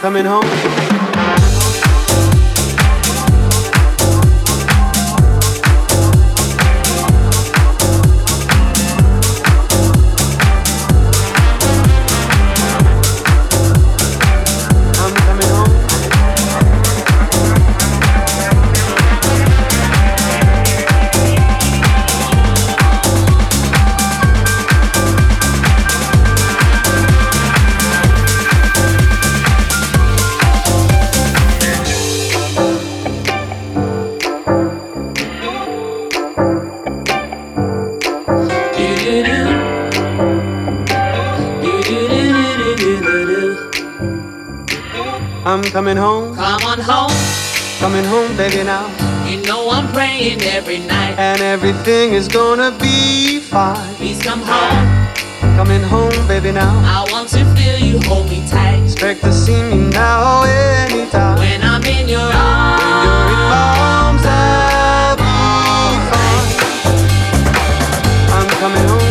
Coming home. Come on home. Coming home, baby, now. You know I'm praying every night. And everything is gonna be fine. Please come home. Coming home, baby, now. I want to feel you hold me tight. Expect to see me now anytime. When I'm in your arms. When you're in my arms, I'll be fine. I'm coming home.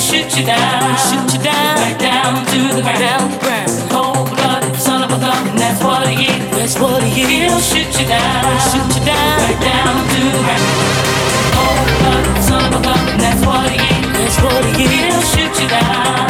Shoot you down, shoot you down, right down to the ground. Down the ground. Cold-blooded son of a gun, that's what he is. That's what he is. He'll shoot you down, shoot you down, right down to the ground. Cold-blooded son of a gun, that's what he is. That's what he is. He'll shoot you down, down, down,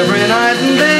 Every night and day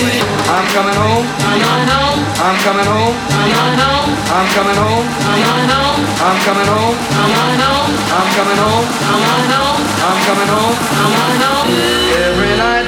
I'm coming home. I'm coming home. I'm coming home. I'm coming home. I'm coming home. I'm coming home, I want home. Every night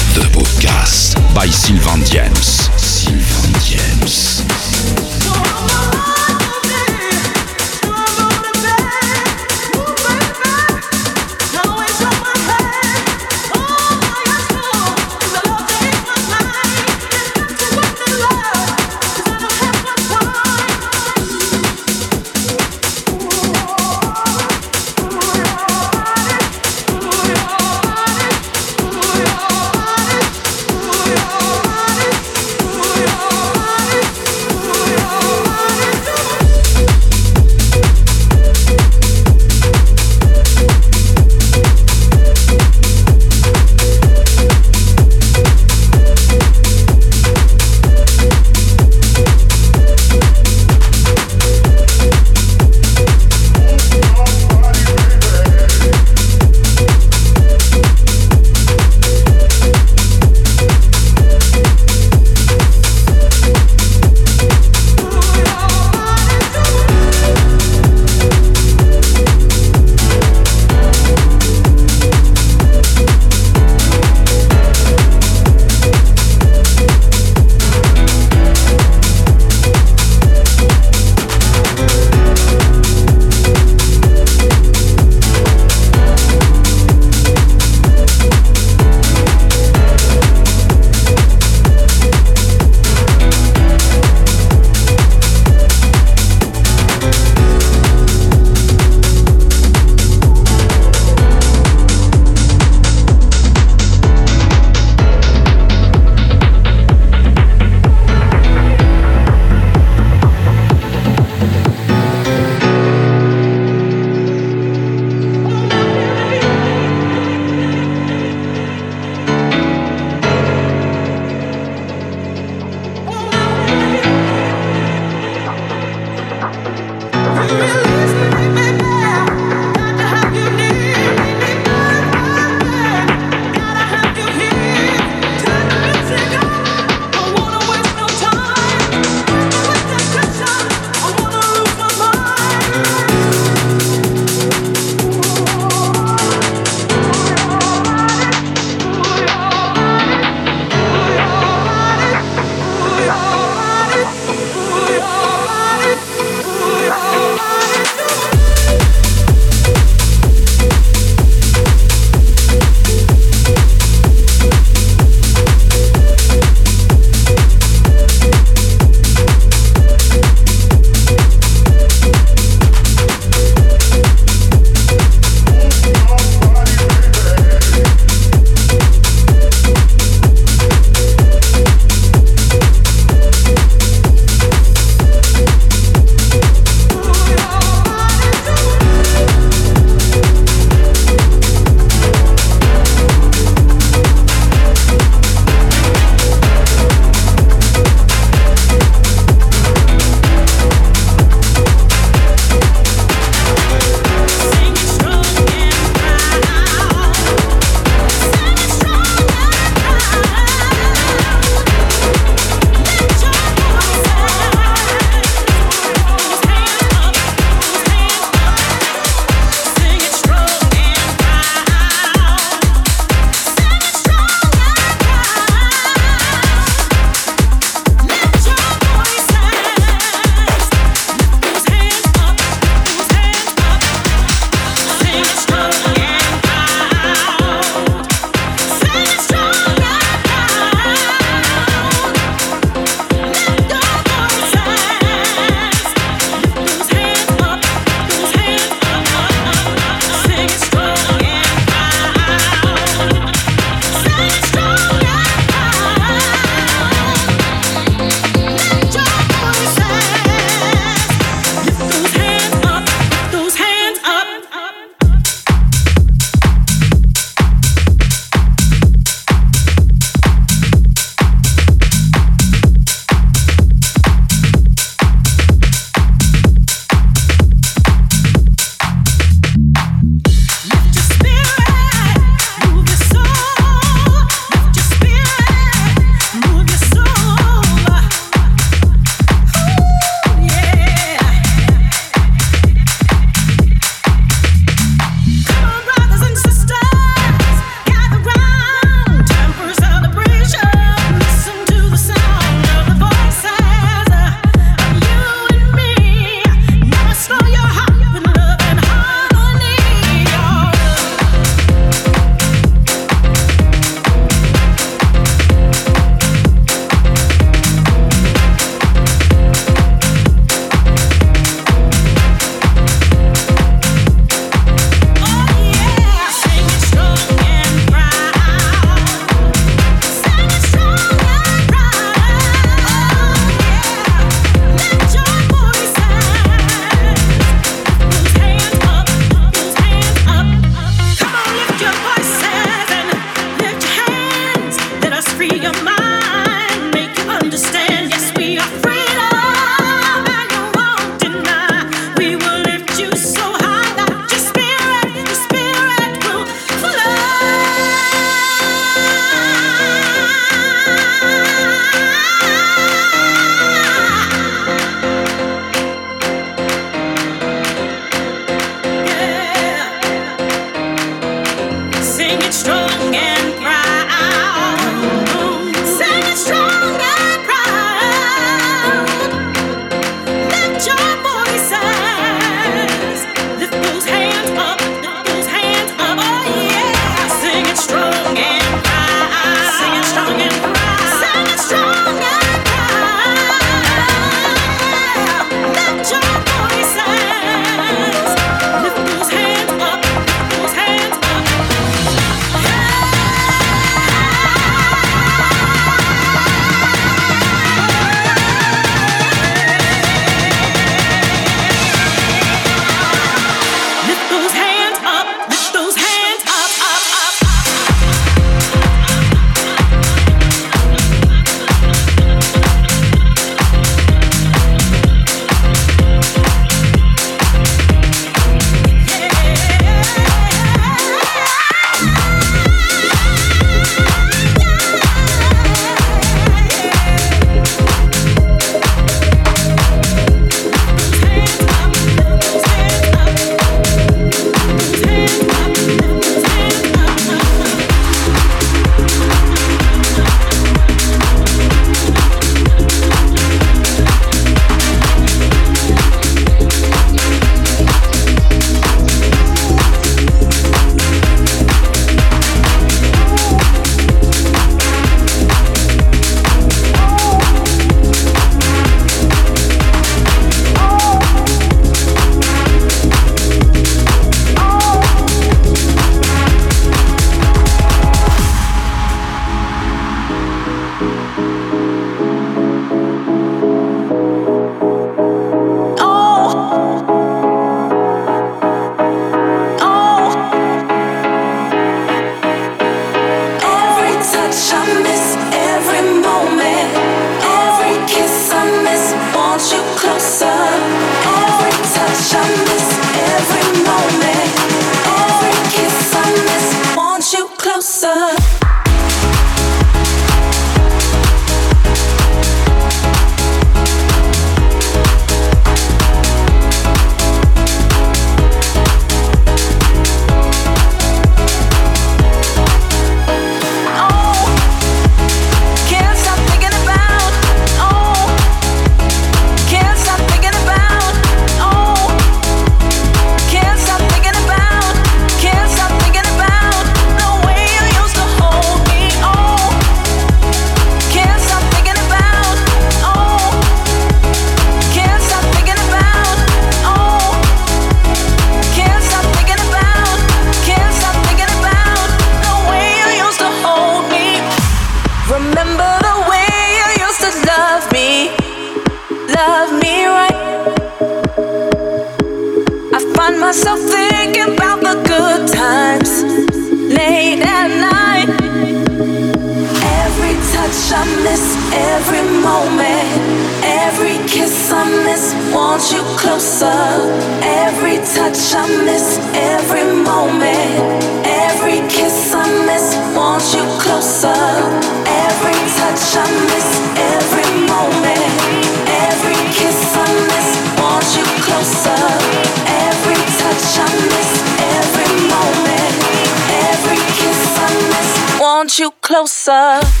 Up.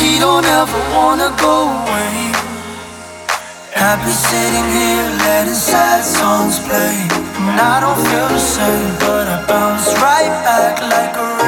she don't ever wanna go away. I've been sitting here letting sad songs play, and I don't feel the same, but I bounce right back like a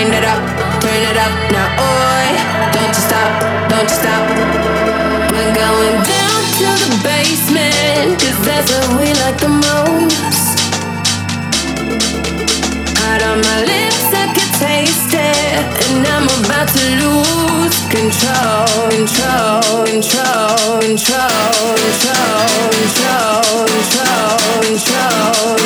Wind it up, turn it up now, oi. Don't you stop, don't you stop. We're going down to the basement, cause that's what we like the most. Out on my lips, I can taste it. And I'm about to lose control, control, control, control, control, control, control, control. control.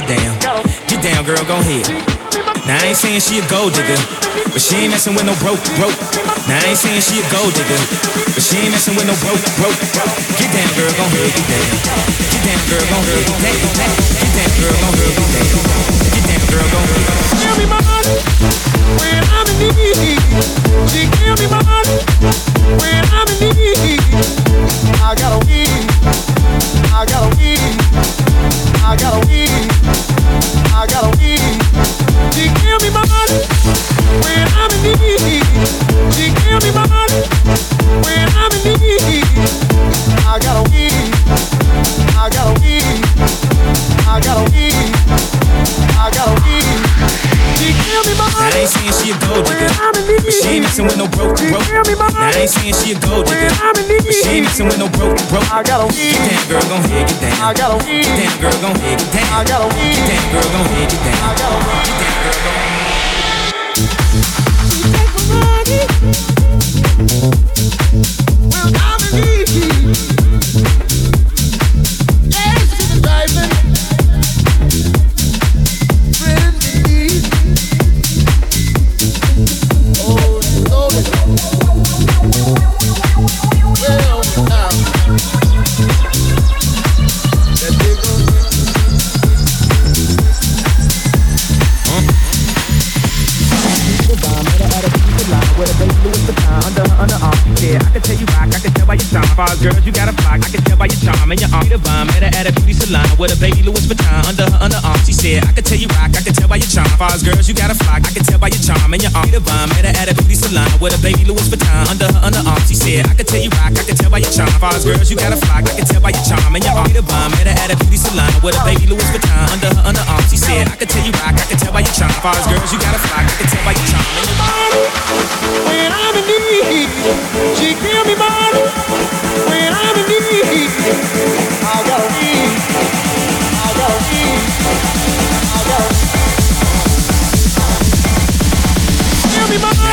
Get down. Get down, girl, gon' head. Now I ain't saying she a gold digger, but she ain't messing with no broke, broke. Now I ain't saying she a gold digger, but she ain't messing with no broke, broke. Get down, girl, gon' head, get down. Get down, girl, gon' head, get down. Get down, girl, gon' head, get down. Get down, girl, gon' head. Give me money when I'm in need. She give me money when I'm in need. I got a weed. I got a weed. I got a weed. I got a weed. She give me money when I'm in need. She give me money when I'm in need. I got a weed. I got a weed. I got a weed. I got a weed. She give me Now I ain't saying she a gold digger, when I'm in need. but she ain't messing with no broke, She broke. Now I ain't saying she a gold digger, when I'm in but she ain't need. messing with no broke, broke. I got a Get weed. down, girl, gon' head, get down. I got a Get weed. down, girl, gon' head, get down. I got a Get weed. down, girl, gon' head, get down. I got a weed. Get down, girl, gon' head. She take salon with a baby Louis Vuitton under her underarm. She said, I can tell you rock, I can tell by your charm. Far as girls, you got a flock, I can tell by your charm and your arm. Bomb, met her at a beauty salon with a baby Louis Vuitton under her underarm. She said, I can tell you rock, I can tell by your charm. Far as girls, you got a flock, I can tell by your charm and your arm. Bomb, met her at a beauty salon with a baby Louis Vuitton under her underarm. She said, I can tell you rock, I can tell by your charm. Far as girls, you got a flock, I can tell by your charm and your arm. when I'm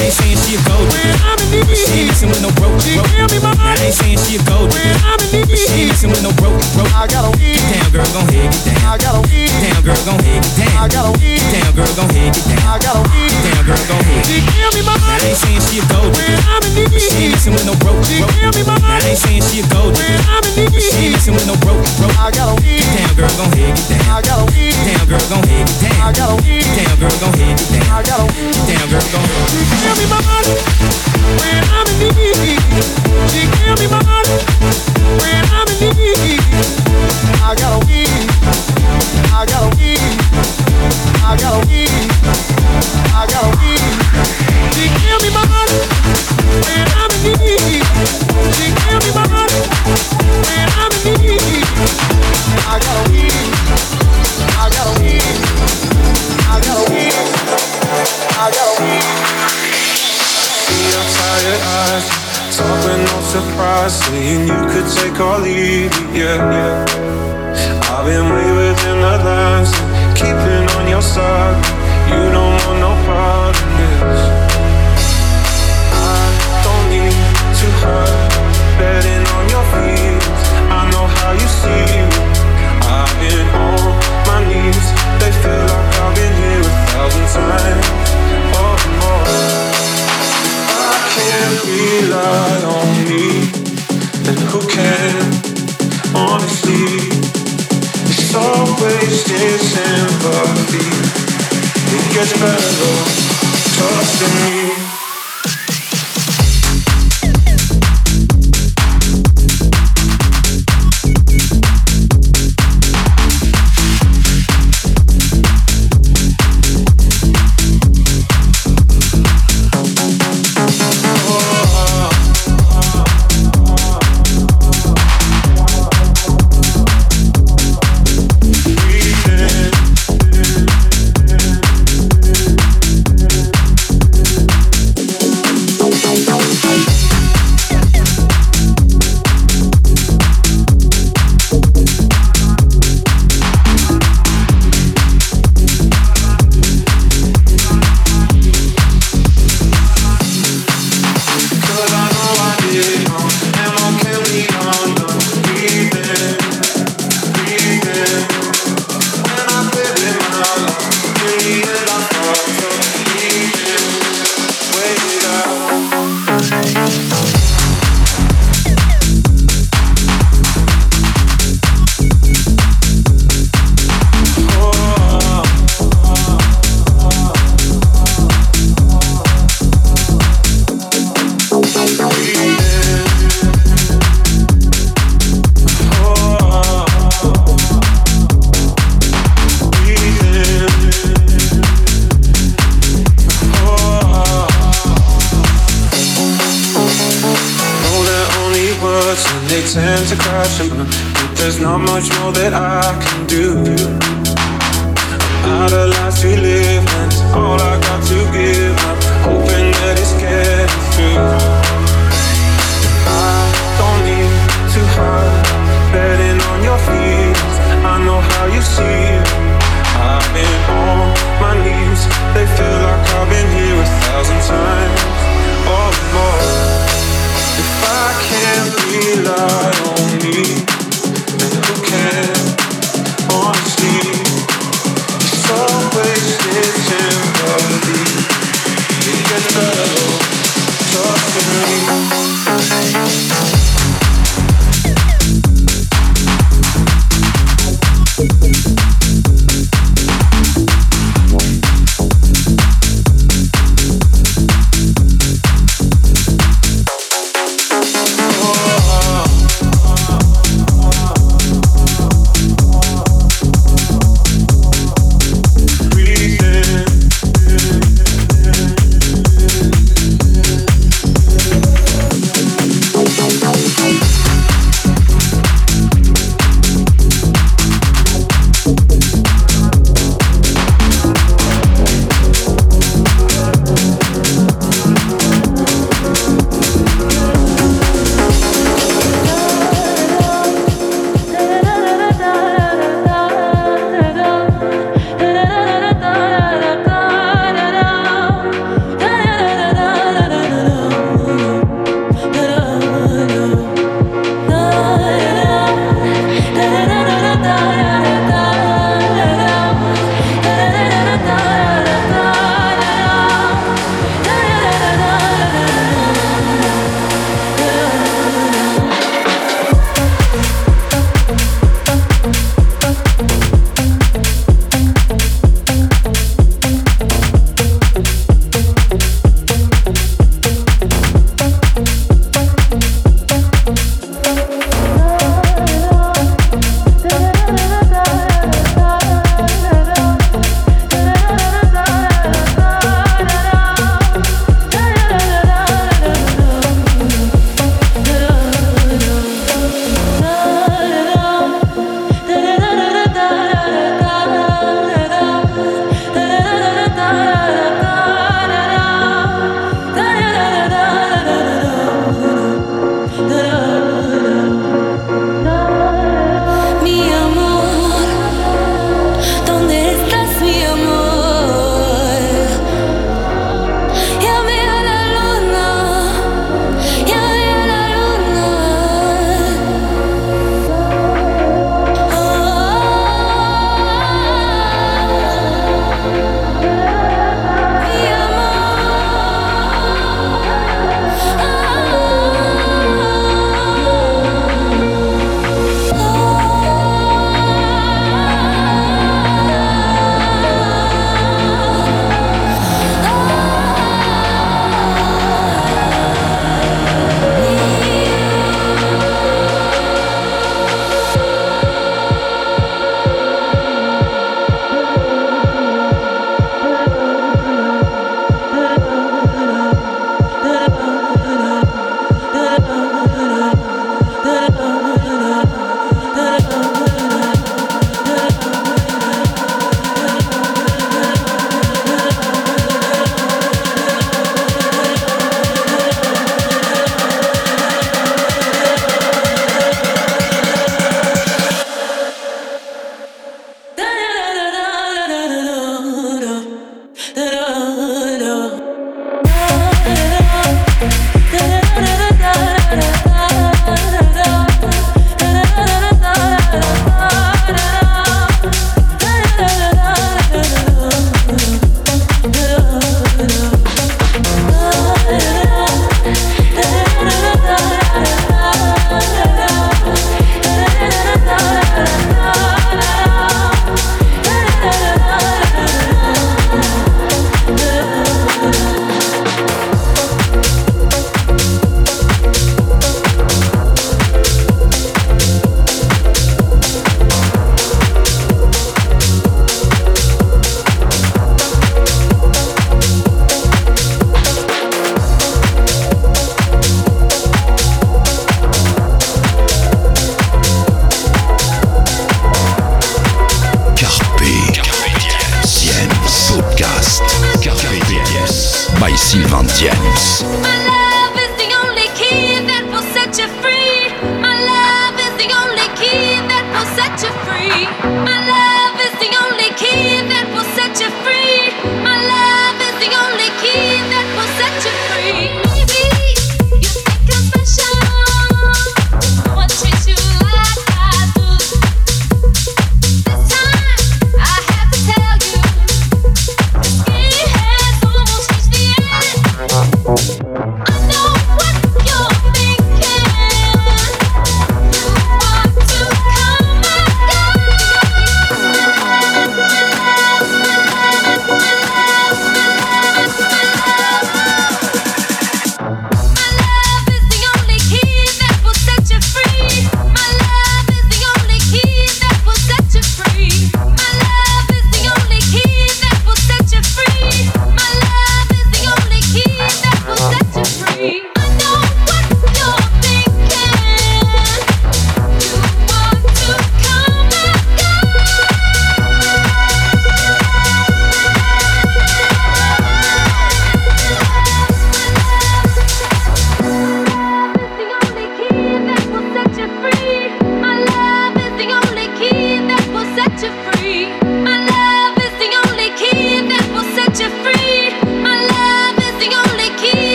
Ain't she a gold when digger. I'm in She messing with no broke, She broke. give me Now I ain't saying she a gold digger. I'm in She messing with no broke, broke. I got a Get weed. down, girl, gon' head, get down. I got a weed. Get down, girl, gon' head, get down. I got a weed. Get down, girl, gon' head, get down. I got a weed. Get down, girl, gon' head. She give me I ain't saying she a gold digger. I'm in She messing with no broke, She broke. give me Now I ain't saying she a gold digger. I'm in She messing with no broke, broke. I got a weed. Get down, girl, gon' head, get down. I got a weed. Get down, girl, gon' head, get down. I got a weed. Get down, girl, gon' head, get down. I got a weed. Get down, girl, gon' head. Give me I got me, I got eat, I got me, I got me, my body, I'm an easy, my body, and I'm a nigger. I got weed. I got weed. I got weed. I got weed. I weed. Tired eyes, talk with no surprise, saying you could take or leave yeah, yeah. I've been way within the lines, keeping on your side. You don't want no part in this. I don't need to hurt, betting on your fears. I know how you see me. I've been on my knees, they feel like I've been here a thousand times. It gets better, in me. I can do. I'm out of life to live, and it's all I got to give. I'm hoping that it's getting through. I don't need to hide, betting on your feet. I know how you see it. I've been on my knees. They feel like I've been here a thousand times or more. If I can't rely on me, then who can? It gets better,